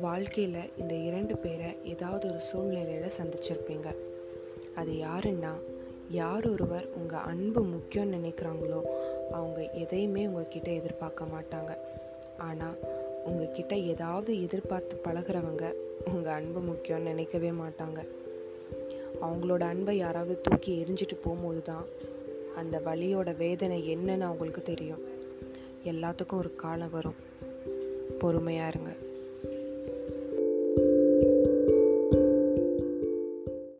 வாழ்க்கையில் இந்த இரண்டு பேரை ஏதாவது ஒரு சூழ்நிலையில் சந்திச்சிருப்பீங்க. அது யாருன்னா யார் ஒருவர் உங்கள் அன்பு முக்கியம்னு நினைக்கிறாங்களோ அவங்க எதையுமே உங்ககிட்ட எதிர்பார்க்க மாட்டாங்க. ஆனால் உங்ககிட்ட ஏதாவது எதிர்பார்த்து பழகுறவங்க உங்கள் அன்பு முக்கியம்னு நினைக்கவே மாட்டாங்க. அவங்களோட அன்பை யாராவது தூக்கி எரிஞ்சிட்டு போகும்போது தான் அந்த வழியோட வேதனை என்னன்னு அவங்களுக்கு தெரியும். எல்லாத்துக்கும் ஒரு காலம் வரும். பொறுமையாக இருங்க.